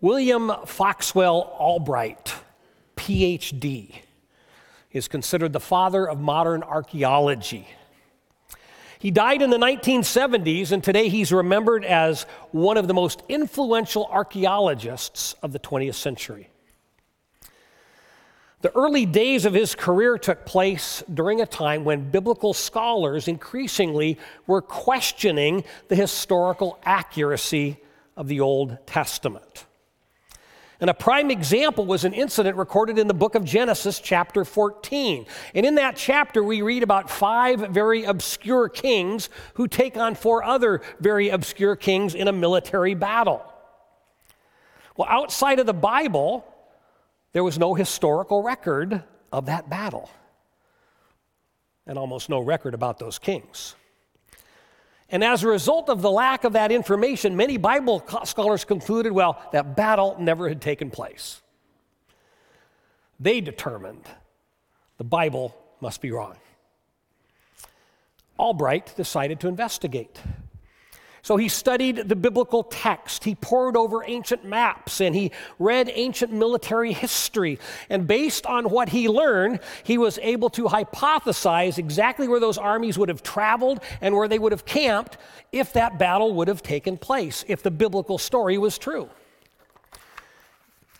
William Foxwell Albright, PhD, is considered the father of modern archaeology. He died in the 1970s, and today he's remembered as one of the most influential archaeologists of the 20th century. The early days of his career took place during a time when biblical scholars increasingly were questioning the historical accuracy of the Old Testament. And a prime example was an incident recorded in the book of Genesis, chapter 14. And in that chapter, we read about five very obscure kings who take on four other very obscure kings in a military battle. Well, outside of the Bible, there was no historical record of that battle, and almost no record about those kings. And as a result of the lack of that information, many Bible scholars concluded well, that battle never had taken place. They determined the Bible must be wrong. Albright decided to investigate. So he studied the biblical text. He pored over ancient maps and he read ancient military history. And based on what he learned, he was able to hypothesize exactly where those armies would have traveled and where they would have camped if that battle would have taken place, if the biblical story was true.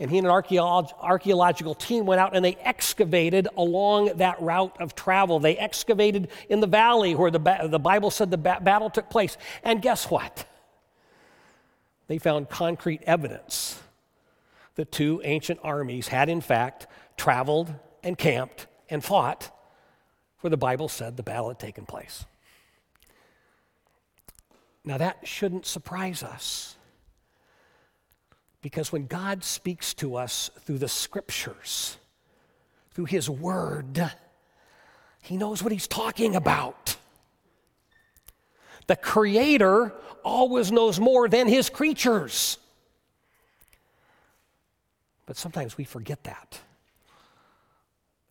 And he and an archeolog- archaeological team went out and they excavated along that route of travel. They excavated in the valley where the, ba- the Bible said the ba- battle took place. And guess what? They found concrete evidence that two ancient armies had, in fact, traveled and camped and fought where the Bible said the battle had taken place. Now, that shouldn't surprise us. Because when God speaks to us through the scriptures, through His Word, He knows what He's talking about. The Creator always knows more than His creatures. But sometimes we forget that.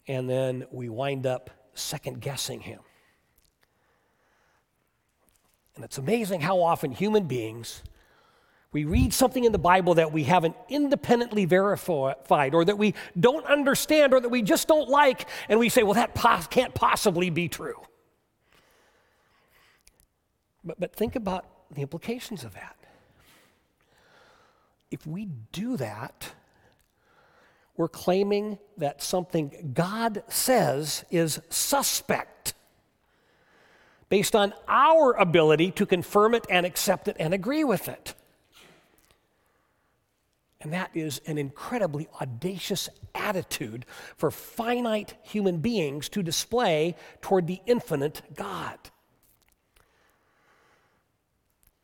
And then we wind up second guessing Him. And it's amazing how often human beings we read something in the Bible that we haven't independently verified or that we don't understand or that we just don't like, and we say, well, that pos- can't possibly be true. But, but think about the implications of that. If we do that, we're claiming that something God says is suspect based on our ability to confirm it and accept it and agree with it. And that is an incredibly audacious attitude for finite human beings to display toward the infinite God.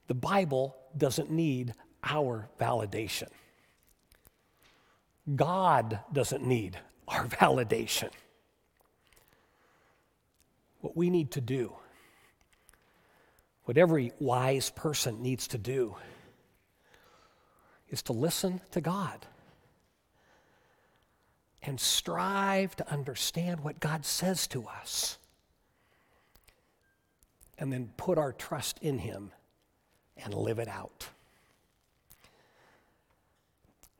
The Bible doesn't need our validation. God doesn't need our validation. What we need to do, what every wise person needs to do, is to listen to God and strive to understand what God says to us. And then put our trust in Him and live it out.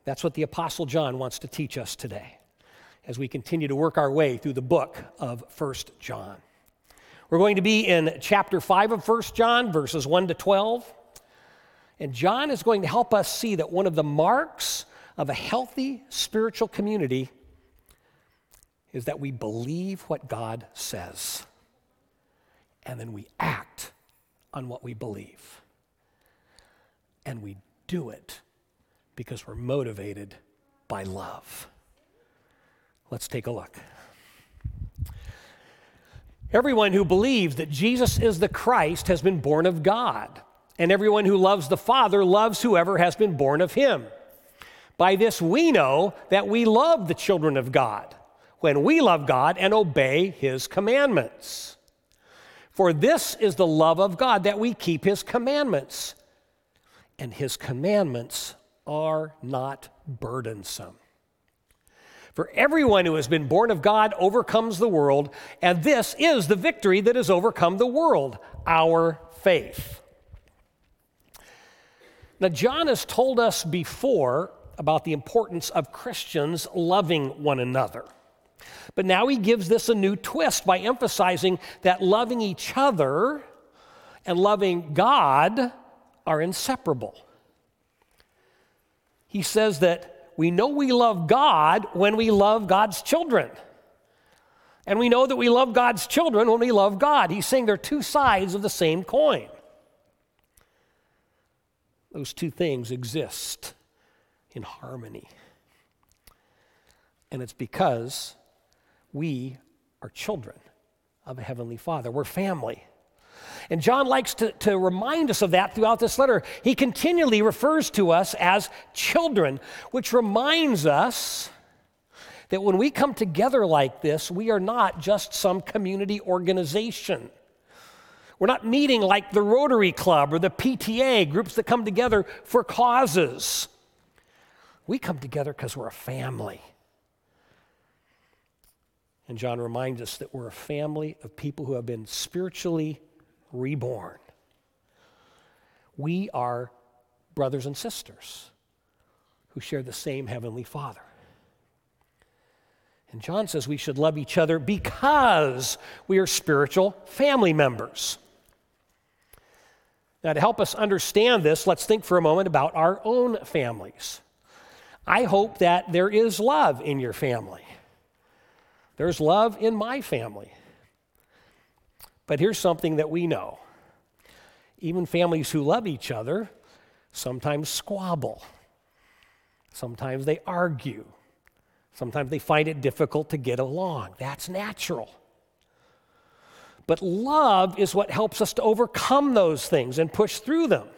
That's what the Apostle John wants to teach us today as we continue to work our way through the book of First John. We're going to be in chapter 5 of First John, verses 1 to 12. And John is going to help us see that one of the marks of a healthy spiritual community is that we believe what God says and then we act on what we believe. And we do it because we're motivated by love. Let's take a look. Everyone who believes that Jesus is the Christ has been born of God. And everyone who loves the Father loves whoever has been born of him. By this we know that we love the children of God, when we love God and obey his commandments. For this is the love of God, that we keep his commandments. And his commandments are not burdensome. For everyone who has been born of God overcomes the world, and this is the victory that has overcome the world, our faith. Now, John has told us before about the importance of Christians loving one another. But now he gives this a new twist by emphasizing that loving each other and loving God are inseparable. He says that we know we love God when we love God's children. And we know that we love God's children when we love God. He's saying they're two sides of the same coin. Those two things exist in harmony. And it's because we are children of a Heavenly Father. We're family. And John likes to, to remind us of that throughout this letter. He continually refers to us as children, which reminds us that when we come together like this, we are not just some community organization. We're not meeting like the Rotary Club or the PTA, groups that come together for causes. We come together because we're a family. And John reminds us that we're a family of people who have been spiritually reborn. We are brothers and sisters who share the same Heavenly Father. And John says we should love each other because we are spiritual family members. Now, to help us understand this, let's think for a moment about our own families. I hope that there is love in your family. There's love in my family. But here's something that we know even families who love each other sometimes squabble, sometimes they argue, sometimes they find it difficult to get along. That's natural. But love is what helps us to overcome those things and push through them.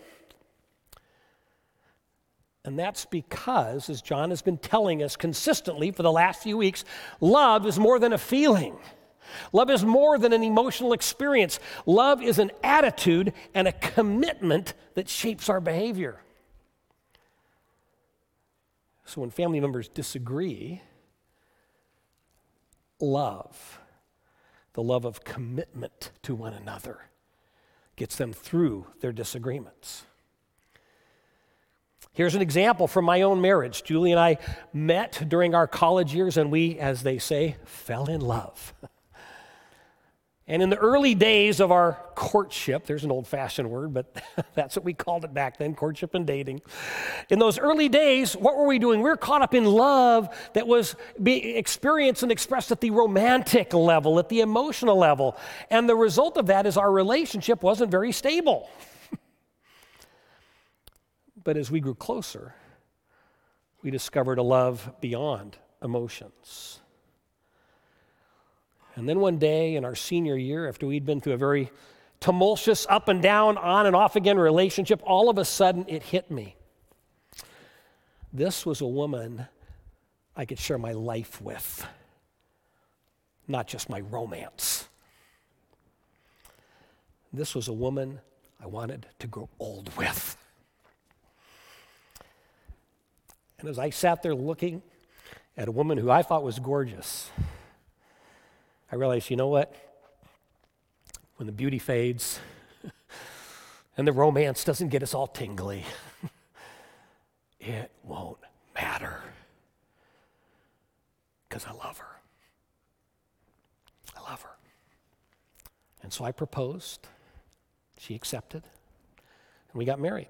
And that's because, as John has been telling us consistently for the last few weeks, love is more than a feeling. Love is more than an emotional experience. Love is an attitude and a commitment that shapes our behavior. So when family members disagree, love, the love of commitment to one another, gets them through their disagreements. Here's an example from my own marriage. Julie and I met during our college years, and we, as they say, fell in love. And in the early days of our courtship, there's an old fashioned word, but that's what we called it back then courtship and dating. In those early days, what were we doing? We were caught up in love that was experienced and expressed at the romantic level, at the emotional level. And the result of that is our relationship wasn't very stable. but as we grew closer, we discovered a love beyond emotions. And then one day in our senior year, after we'd been through a very tumultuous up and down, on and off again relationship, all of a sudden it hit me. This was a woman I could share my life with, not just my romance. This was a woman I wanted to grow old with. And as I sat there looking at a woman who I thought was gorgeous, I realized, you know what? When the beauty fades and the romance doesn't get us all tingly, it won't matter because I love her. I love her. And so I proposed. She accepted. And we got married.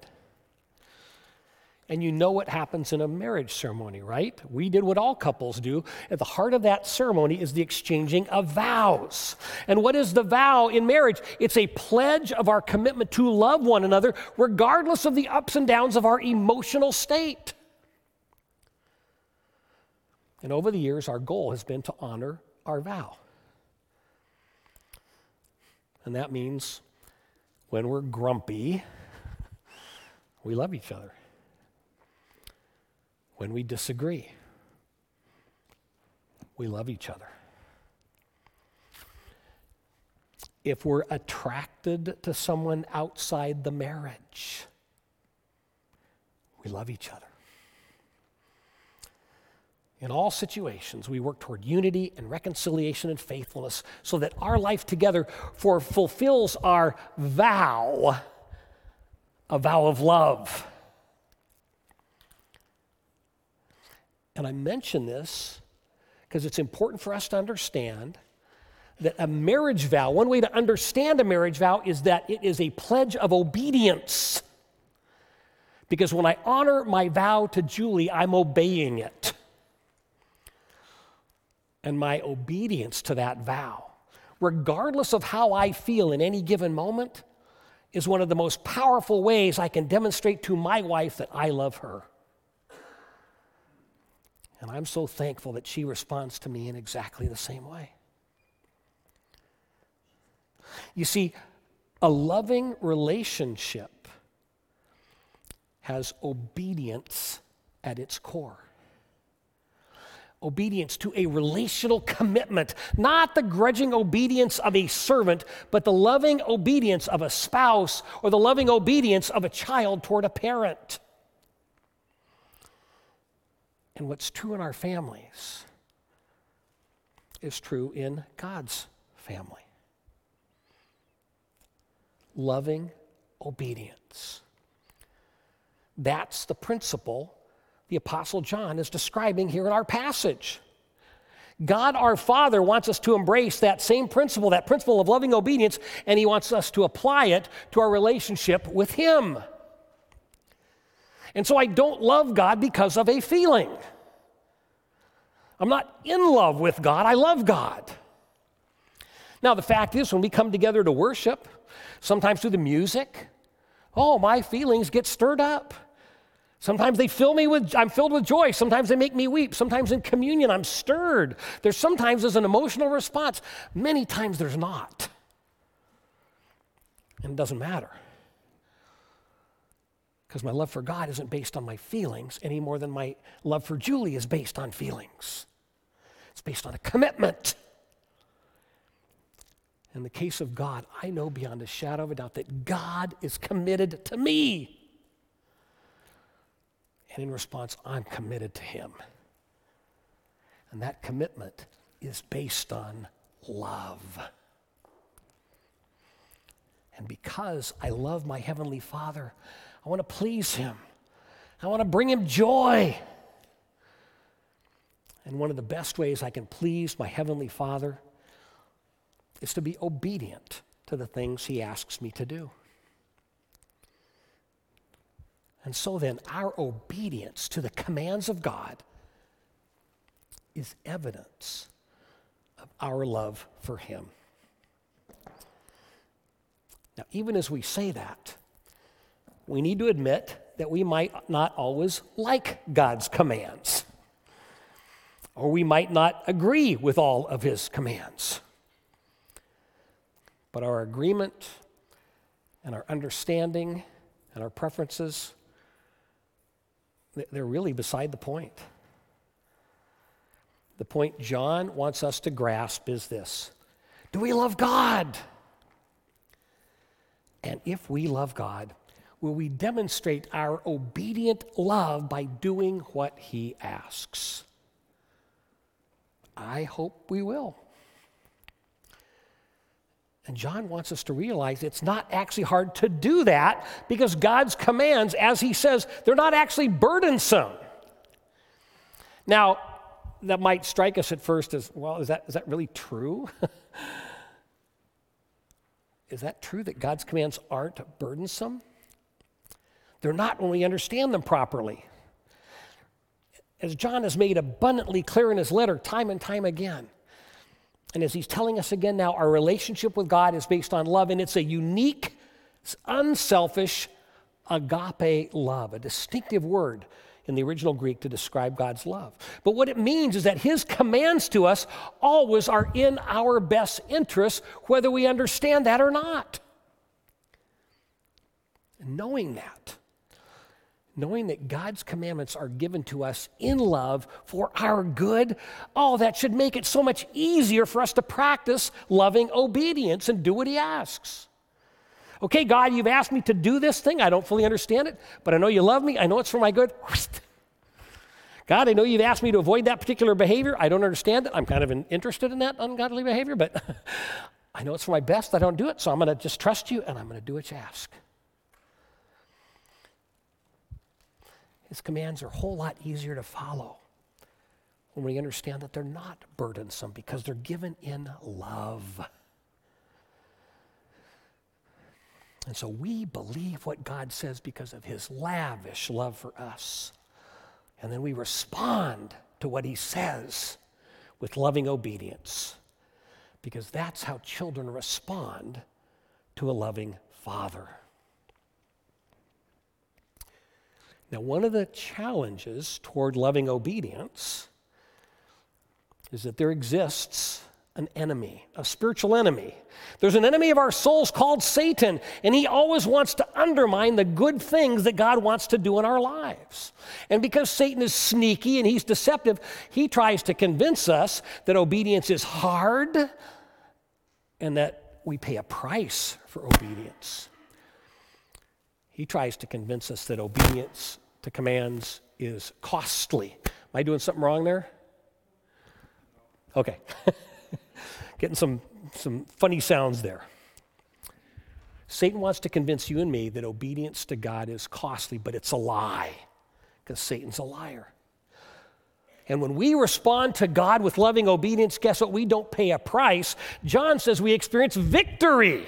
And you know what happens in a marriage ceremony, right? We did what all couples do. At the heart of that ceremony is the exchanging of vows. And what is the vow in marriage? It's a pledge of our commitment to love one another, regardless of the ups and downs of our emotional state. And over the years, our goal has been to honor our vow. And that means when we're grumpy, we love each other when we disagree. We love each other. If we're attracted to someone outside the marriage, we love each other. In all situations, we work toward unity and reconciliation and faithfulness so that our life together for fulfills our vow, a vow of love. And I mention this because it's important for us to understand that a marriage vow, one way to understand a marriage vow is that it is a pledge of obedience. Because when I honor my vow to Julie, I'm obeying it. And my obedience to that vow, regardless of how I feel in any given moment, is one of the most powerful ways I can demonstrate to my wife that I love her. And I'm so thankful that she responds to me in exactly the same way. You see, a loving relationship has obedience at its core. Obedience to a relational commitment, not the grudging obedience of a servant, but the loving obedience of a spouse or the loving obedience of a child toward a parent. And what's true in our families is true in God's family. Loving obedience. That's the principle the Apostle John is describing here in our passage. God our Father wants us to embrace that same principle, that principle of loving obedience, and He wants us to apply it to our relationship with Him. And so I don't love God because of a feeling. I'm not in love with God, I love God. Now, the fact is, when we come together to worship, sometimes through the music, oh, my feelings get stirred up. Sometimes they fill me with, I'm filled with joy. Sometimes they make me weep. Sometimes in communion, I'm stirred. There's sometimes there's an emotional response. Many times there's not. And it doesn't matter because my love for God isn't based on my feelings any more than my love for Julie is based on feelings. It's based on a commitment. In the case of God, I know beyond a shadow of a doubt that God is committed to me. And in response, I'm committed to Him. And that commitment is based on love. And because I love my Heavenly Father, I want to please Him. I want to bring Him joy. And one of the best ways I can please my Heavenly Father is to be obedient to the things He asks me to do. And so then, our obedience to the commands of God is evidence of our love for Him. Now, even as we say that, we need to admit that we might not always like God's commands, or we might not agree with all of His commands. But our agreement and our understanding and our preferences, they're really beside the point. The point John wants us to grasp is this Do we love God? And if we love God, will we demonstrate our obedient love by doing what he asks? I hope we will. And John wants us to realize it's not actually hard to do that because God's commands, as he says, they're not actually burdensome. Now, that might strike us at first as well, is that, is that really true? is that true that God's commands aren't burdensome? They're not when we understand them properly. As John has made abundantly clear in his letter time and time again, and as he's telling us again now, our relationship with God is based on love, and it's a unique, unselfish agape love, a distinctive word in the original Greek to describe God's love. But what it means is that His commands to us always are in our best interest, whether we understand that or not. Knowing that, knowing that God's commandments are given to us in love for our good, oh, that should make it so much easier for us to practice loving obedience and do what He asks. Okay, God, you've asked me to do this thing. I don't fully understand it, but I know you love me. I know it's for my good. God, I know you've asked me to avoid that particular behavior. I don't understand it. I'm kind of interested in that ungodly behavior, but I know it's for my best. I don't do it, so I'm going to just trust you and I'm going to do what you ask. His commands are a whole lot easier to follow when we understand that they're not burdensome because they're given in love. And so we believe what God says because of his lavish love for us. And then we respond to what he says with loving obedience because that's how children respond to a loving father. Now, one of the challenges toward loving obedience is that there exists an enemy, a spiritual enemy. There's an enemy of our souls called Satan, and he always wants to undermine the good things that God wants to do in our lives. And because Satan is sneaky and he's deceptive, he tries to convince us that obedience is hard and that we pay a price for obedience. He tries to convince us that obedience to commands is costly. Am I doing something wrong there? Okay. Getting some, some funny sounds there. Satan wants to convince you and me that obedience to God is costly, but it's a lie because Satan's a liar. And when we respond to God with loving obedience, guess what? We don't pay a price. John says we experience victory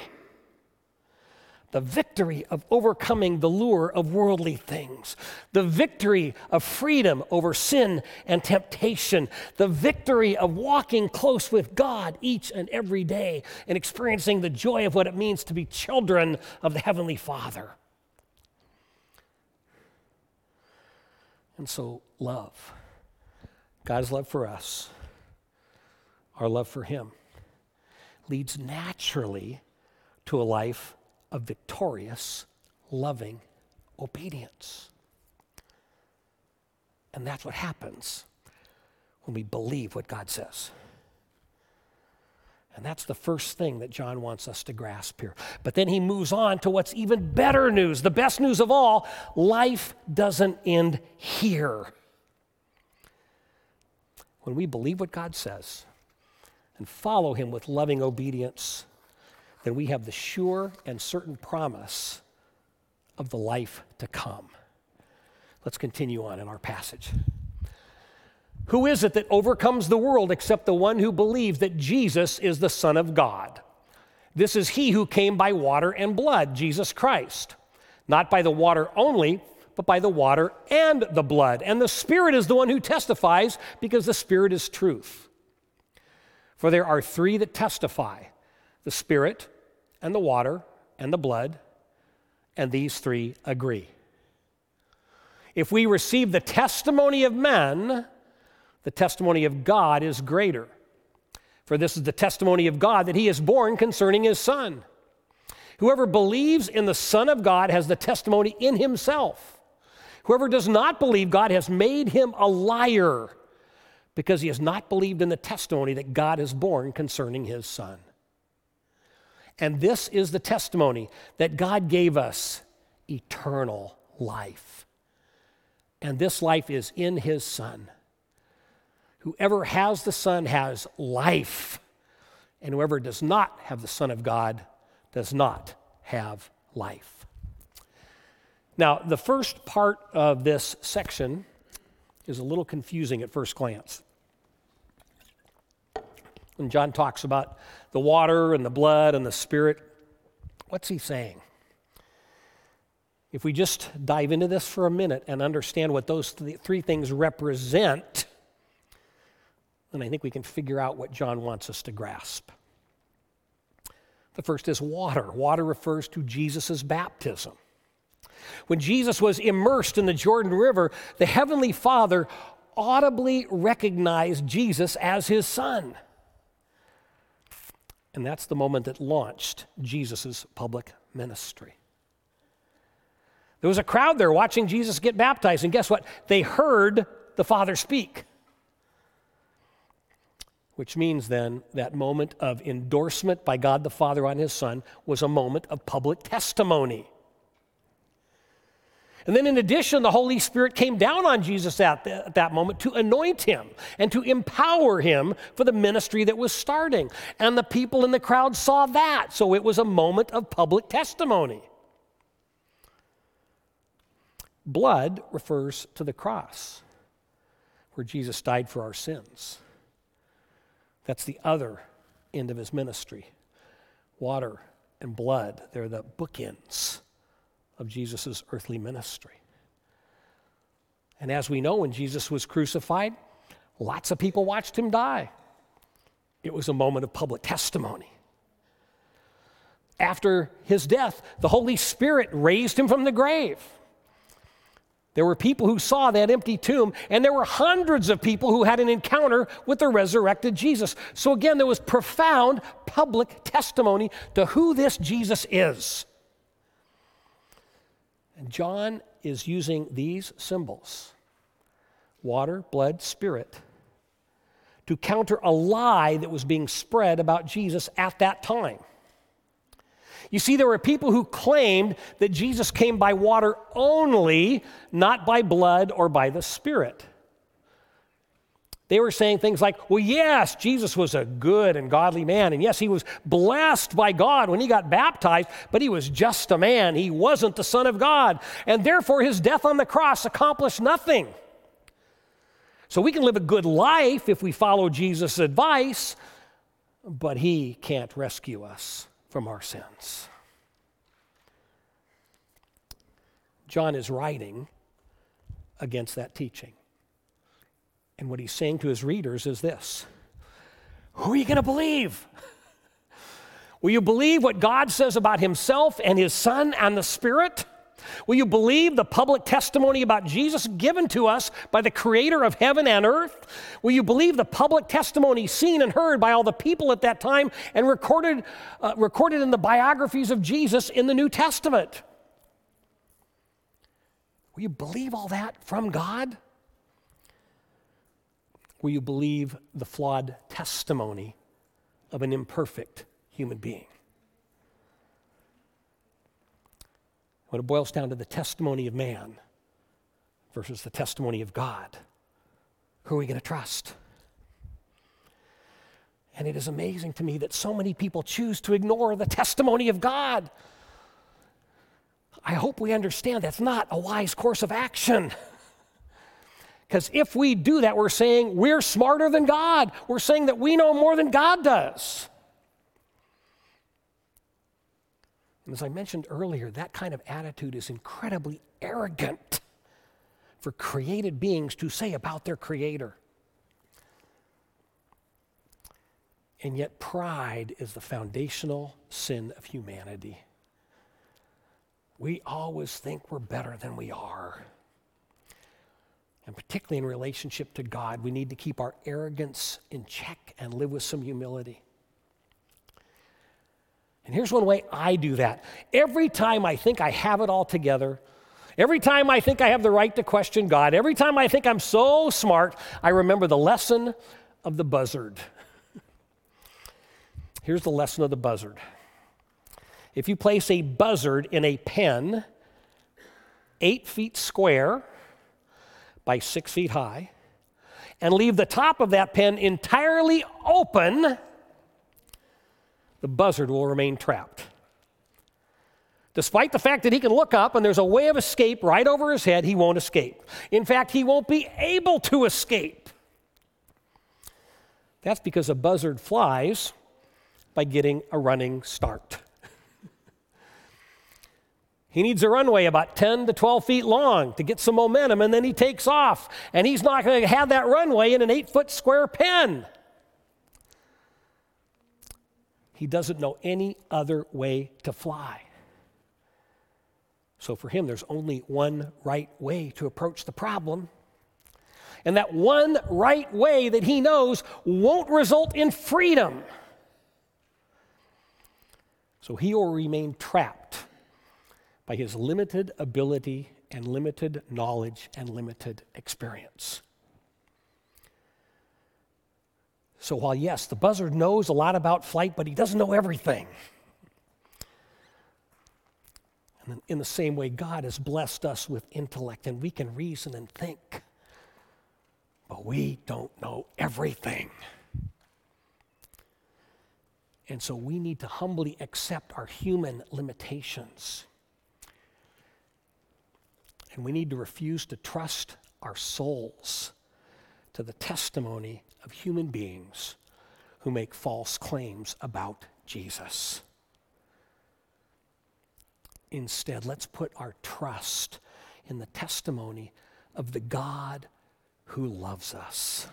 the victory of overcoming the lure of worldly things, the victory of freedom over sin and temptation, the victory of walking close with God each and every day and experiencing the joy of what it means to be children of the Heavenly Father. And so, love, God's love for us, our love for Him, leads naturally to a life of victorious, loving obedience. And that's what happens when we believe what God says. And that's the first thing that John wants us to grasp here. But then he moves on to what's even better news, the best news of all life doesn't end here. When we believe what God says and follow him with loving obedience, then we have the sure and certain promise of the life to come. Let's continue on in our passage. Who is it that overcomes the world except the one who believes that Jesus is the Son of God? This is he who came by water and blood, Jesus Christ. Not by the water only, but by the water and the blood. And the Spirit is the one who testifies because the Spirit is truth. For there are three that testify the Spirit, and the water, and the blood, and these three agree. If we receive the testimony of men, the testimony of God is greater. For this is the testimony of God that he is borne concerning his Son. Whoever believes in the Son of God has the testimony in himself. Whoever does not believe God has made him a liar because he has not believed in the testimony that God has borne concerning his Son. And this is the testimony that God gave us eternal life. And this life is in his Son. Whoever has the Son has life, and whoever does not have the Son of God does not have life. Now, the first part of this section is a little confusing at first glance. When John talks about the water and the blood and the spirit, what's he saying? If we just dive into this for a minute and understand what those th- three things represent, then I think we can figure out what John wants us to grasp. The first is water. Water refers to Jesus' baptism. When Jesus was immersed in the Jordan River, the Heavenly Father audibly recognized Jesus as his son. And that's the moment that launched Jesus' public ministry. There was a crowd there watching Jesus get baptized, and guess what? They heard the Father speak. Which means then that moment of endorsement by God the Father on His Son was a moment of public testimony. And then, in addition, the Holy Spirit came down on Jesus at, the, at, that moment to anoint him and to empower him for the ministry that was starting. And the people in the crowd saw that. So it was a moment of public testimony. Blood refers to the cross. where Jesus died for our sins. That's the other end of his ministry. Water and blood, they're the bookends of Jesus' earthly ministry. And as we know, when Jesus was crucified, lots of people watched him die. It was a moment of public testimony. After his death, the Holy Spirit raised him from the grave. There were people who saw that empty tomb, and there were hundreds of people who had an encounter with the resurrected Jesus. So, again, there was profound public testimony to who this Jesus is. John is using these symbols water, blood, spirit to counter a lie that was being spread about Jesus at that time. You see, there were people who claimed that Jesus came by water only, not by blood or by the Spirit. They were saying things like, well, yes, Jesus was a good and godly man, and yes, he was blessed by God when he got baptized, but he was just a man. He wasn't the Son of God, and therefore his death on the cross accomplished nothing. So we can live a good life if we follow Jesus' advice, but he can't rescue us from our sins. John is writing against that teaching. And what he's saying to his readers is this Who are you going to believe? Will you believe what God says about himself and his Son and the Spirit? Will you believe the public testimony about Jesus given to us by the creator of heaven and earth? Will you believe the public testimony seen and heard by all the people at that time and recorded, uh, recorded in the biographies of Jesus in the New Testament? Will you believe all that from God? Will you believe the flawed testimony of an imperfect human being? when it boils down to the testimony of man versus the testimony of God, who are we going to trust? And it is amazing to me that so many people choose to ignore the testimony of God. I hope we understand that's not a wise course of action. Because if we do that, we're saying we're smarter than God. We're saying that we know more than God does. And as I mentioned earlier, that kind of attitude is incredibly arrogant for created beings to say about their Creator. And yet, pride is the foundational sin of humanity. We always think we're better than we are. And particularly in relationship to God, we need to keep our arrogance in check and live with some humility. And here's one way I do that. Every time I think I have it all together, every time I think I have the right to question God, every time I think I'm so smart, I remember the lesson of the buzzard. Here's the lesson of the buzzard. If you place a buzzard in a pen, eight feet square by six feet high, and leave the top of that pen entirely open, the buzzard will remain trapped. Despite the fact that he can look up and there's a way of escape right over his head, he won't escape. In fact, he won't be able to escape. That's because a buzzard flies by getting a running start. He needs a runway about 10 to 12 feet long to get some momentum, and then he takes off. And he's not going to have that runway in an eight foot square pen. He doesn't know any other way to fly. So for him, there's only one right way to approach the problem. And that one right way that he knows won't result in freedom. So he will remain trapped by his limited ability and limited knowledge and limited experience. So, while yes, the buzzard knows a lot about flight, but he doesn't know everything. And in the same way, God has blessed us with intellect and we can reason and think, but we don't know everything. And so we need to humbly accept our human limitations. And we need to refuse to trust our souls to the testimony of human beings who make false claims about Jesus. Instead, let's put our trust in the testimony of the God who loves us,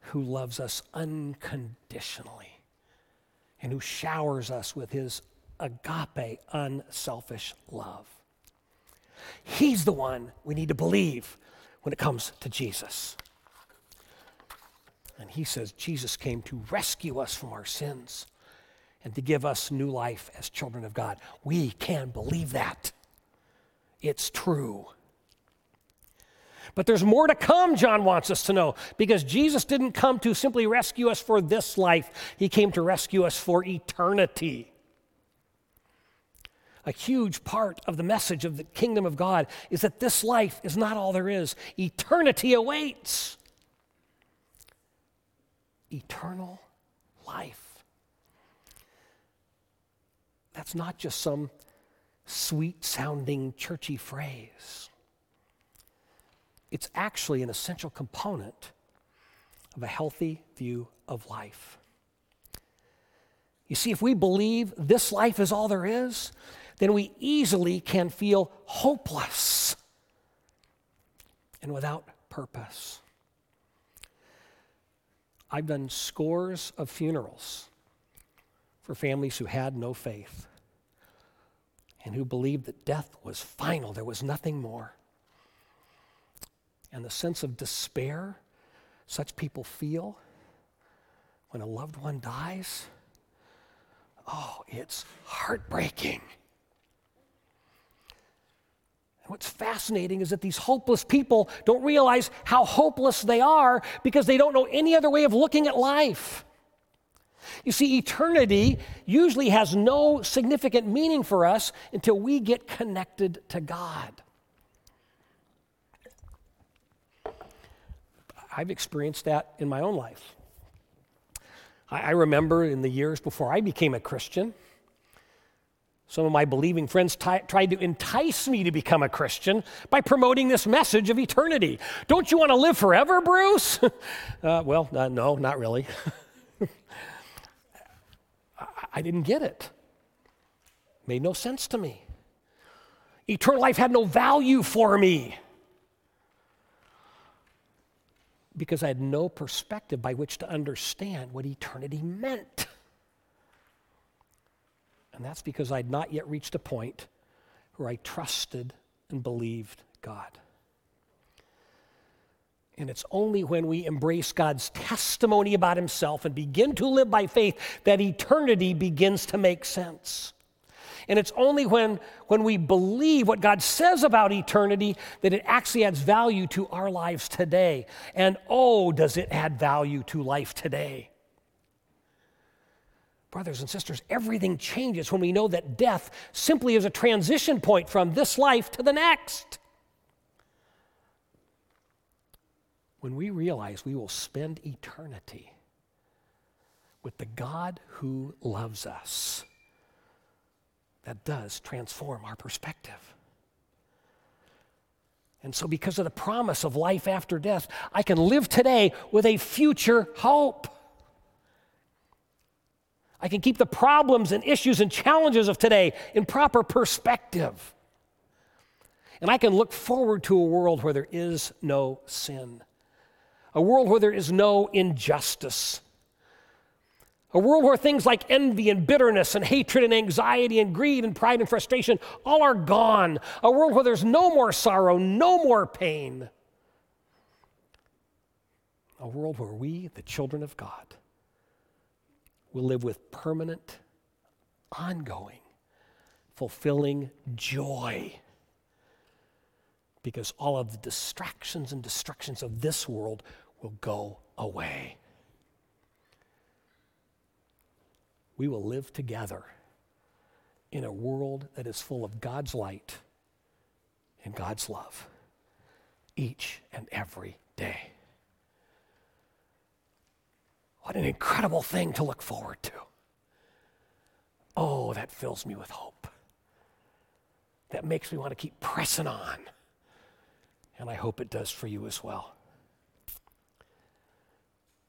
who loves us unconditionally, and who showers us with his agape, unselfish love. He's the one we need to believe when it comes to Jesus. And he says Jesus came to rescue us from our sins and to give us new life as children of God. We can believe that. It's true. But there's more to come, John wants us to know, because Jesus didn't come to simply rescue us for this life, He came to rescue us for eternity. A huge part of the message of the kingdom of God is that this life is not all there is, eternity awaits. Eternal life. That's not just some sweet sounding churchy phrase. It's actually an essential component of a healthy view of life. You see, if we believe this life is all there is, then we easily can feel hopeless and without purpose. I've done scores of funerals for families who had no faith and who believed that death was final, there was nothing more. And the sense of despair such people feel when a loved one dies, oh, it's heartbreaking. What's fascinating is that these hopeless people don't realize how hopeless they are because they don't know any other way of looking at life. You see, eternity usually has no significant meaning for us until we get connected to God. I've experienced that in my own life. I, remember in the years before I became a Christian, some of my believing friends t- tried to entice me to become a Christian by promoting this message of eternity. Don't you want to live forever, Bruce? uh, well, uh, no, not really. I didn't get it. Made no sense to me. Eternal life had no value for me because I had no perspective by which to understand what eternity meant. And that's because I'd not yet reached a point where I trusted and believed God. And it's only when we embrace God's testimony about Himself and begin to live by faith that eternity begins to make sense. And it's only when, when we believe what God says about eternity that it actually adds value to our lives today. And oh, does it add value to life today? Brothers and sisters, everything changes when we know that death simply is a transition point from this life to the next. when we realize we will spend eternity with the God who loves us, that does transform our perspective. And so, because of the promise of life after death, I can live today with a future hope. I can keep the problems and issues and challenges of today in proper perspective. And I can look forward to a world where there is no sin a world where there is no injustice, a world where things like envy and bitterness and hatred and anxiety and greed and pride and frustration all are gone, a world where there's no more sorrow, no more pain, a world where we, the children of God, will live with permanent, ongoing, fulfilling joy because all of the distractions and destructions of this world will go away. We will live together in a world that is full of God's light and God's love each and every day. What an incredible thing to look forward to. Oh, that fills me with hope. That makes me want to keep pressing on. And I hope it does for you as well.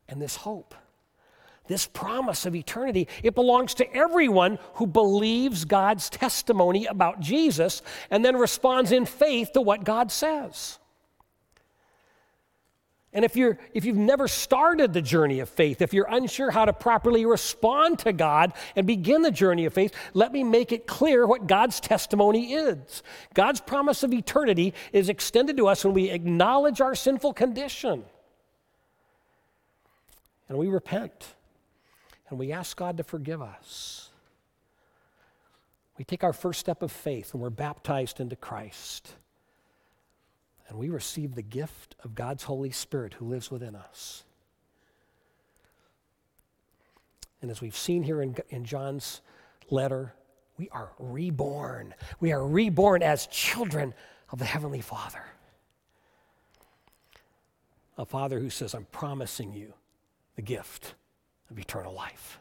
and this hope. This promise of eternity, it belongs to everyone who believes God's testimony about Jesus and then responds in faith to what God says. And if, you're, if you've never started the journey of faith, if you're unsure how to properly respond to God and begin the journey of faith, let me make it clear what God's testimony is. God's promise of eternity is extended to us when we acknowledge our sinful condition and we repent and we ask God to forgive us. We take our first step of faith and we're baptized into Christ and we receive the gift of God's Holy Spirit who lives within us. And as we've seen here in, in John's letter, we are reborn. We are reborn as children of the Heavenly Father. A Father who says, I'm promising you the gift of eternal life.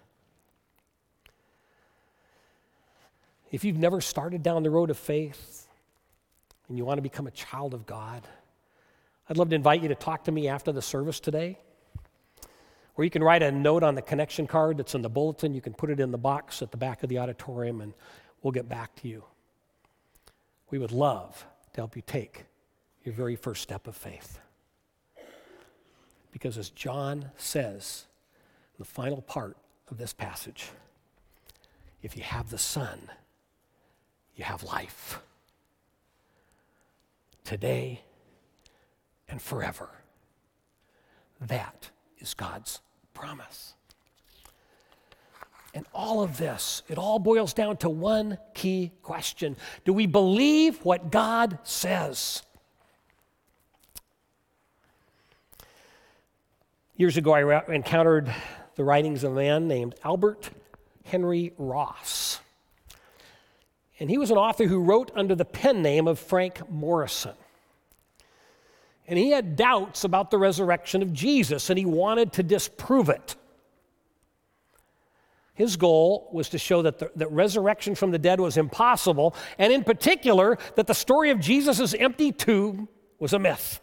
If you've never started down the road of faith, and you want to become a child of God, I'd love to invite you to talk to me after the service today. Or you can write a note on the connection card that's in the bulletin. You can put it in the box at the back of the auditorium, and we'll get back to you. We would love to help you take your very first step of faith. Because as John says in the final part of this passage, if you have the Son, you have life today and forever. That is God's promise. And all of this, it all boils down to one key question Do we believe what God says? Years ago, I encountered the writings of a man named Albert Henry Ross. And he was an author who wrote under the pen name of Frank Morison. And he had doubts about the resurrection of Jesus, and he wanted to disprove it. His goal was to show that the that resurrection from the dead was impossible, and in particular, that the story of Jesus' empty tomb was a myth.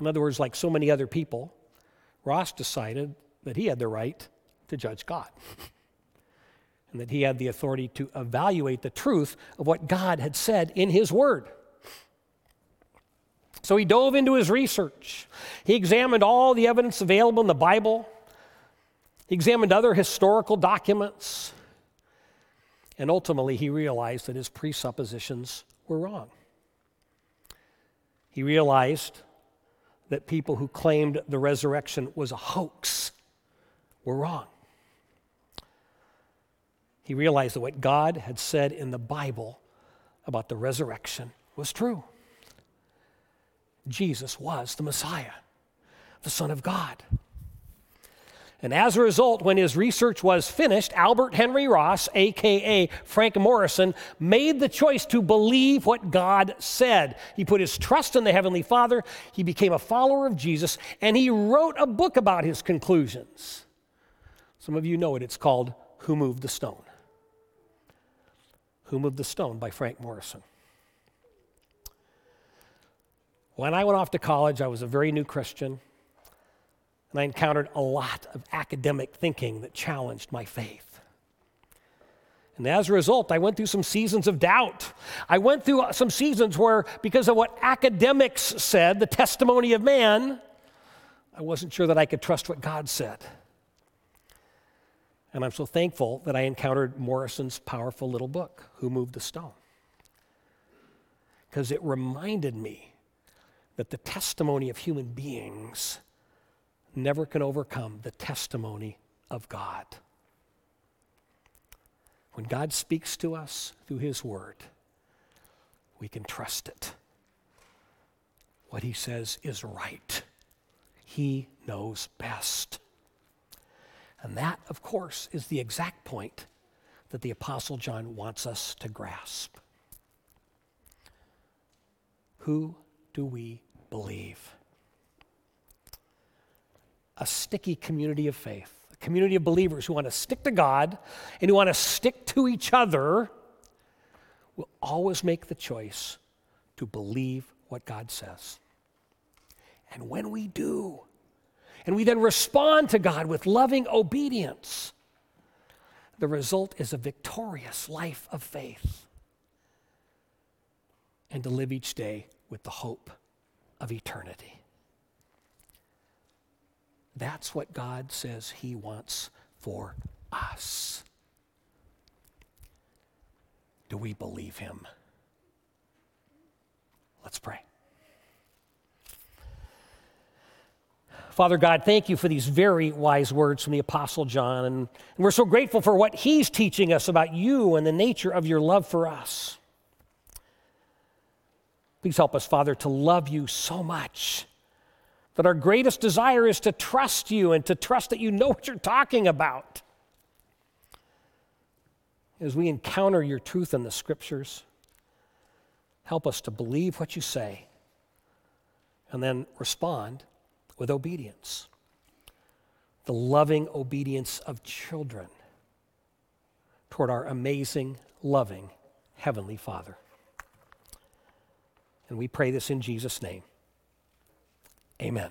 In other words, like so many other people, Ross decided that he had the right to judge God. and that he had the authority to evaluate the truth of what God had said in his word. So he dove into his research. He examined all the evidence available in the Bible. He examined other historical documents. And ultimately, he realized that his presuppositions were wrong. He realized that people who claimed the resurrection was a hoax were wrong he realized that what God had said in the Bible about the resurrection was true. Jesus was the Messiah, the Son of God. And as a result, when his research was finished, Albert Henry Ross, aka Frank Morison, made the choice to believe what God said. He put his trust in the Heavenly Father, he became a follower of Jesus, and he wrote a book about his conclusions. Some of you know it, it's called Who Moved the Stone? Who Moved the Stone by Frank Morison. When I went off to college, I was a very new Christian, and I encountered a lot of academic thinking that challenged my faith. And as a result, I went through some seasons of doubt. I went through uh, some seasons where, because of what academics said, the testimony of man, I wasn't sure that I could trust what God said. And I'm so thankful that I encountered Morison's powerful little book, Who Moved the Stone? Because it reminded me that the testimony of human beings never can overcome the testimony of God. When God speaks to us through His Word, we can trust it. What He says is right. He knows best. And that, of course, is the exact point that the Apostle John wants us to grasp. Who do we believe? A sticky community of faith, a community of believers who want to stick to God and who want to stick to each other will always make the choice to believe what God says. And when we do, and we then respond to God with loving obedience, the result is a victorious life of faith and to live each day with the hope of eternity. That's what God says He wants for us. Do we believe Him? Let's pray. Father God, thank you for these very wise words from the Apostle John. And we're so grateful for what he's teaching us about you and the nature of your love for us. Please help us, Father, to love you so much that our greatest desire is to trust you and to trust that you know what you're talking about. As we encounter your truth in the scriptures, help us to believe what you say and then respond with obedience. The loving obedience of children toward our amazing, loving Heavenly Father. And we pray this in Jesus' name. Amen.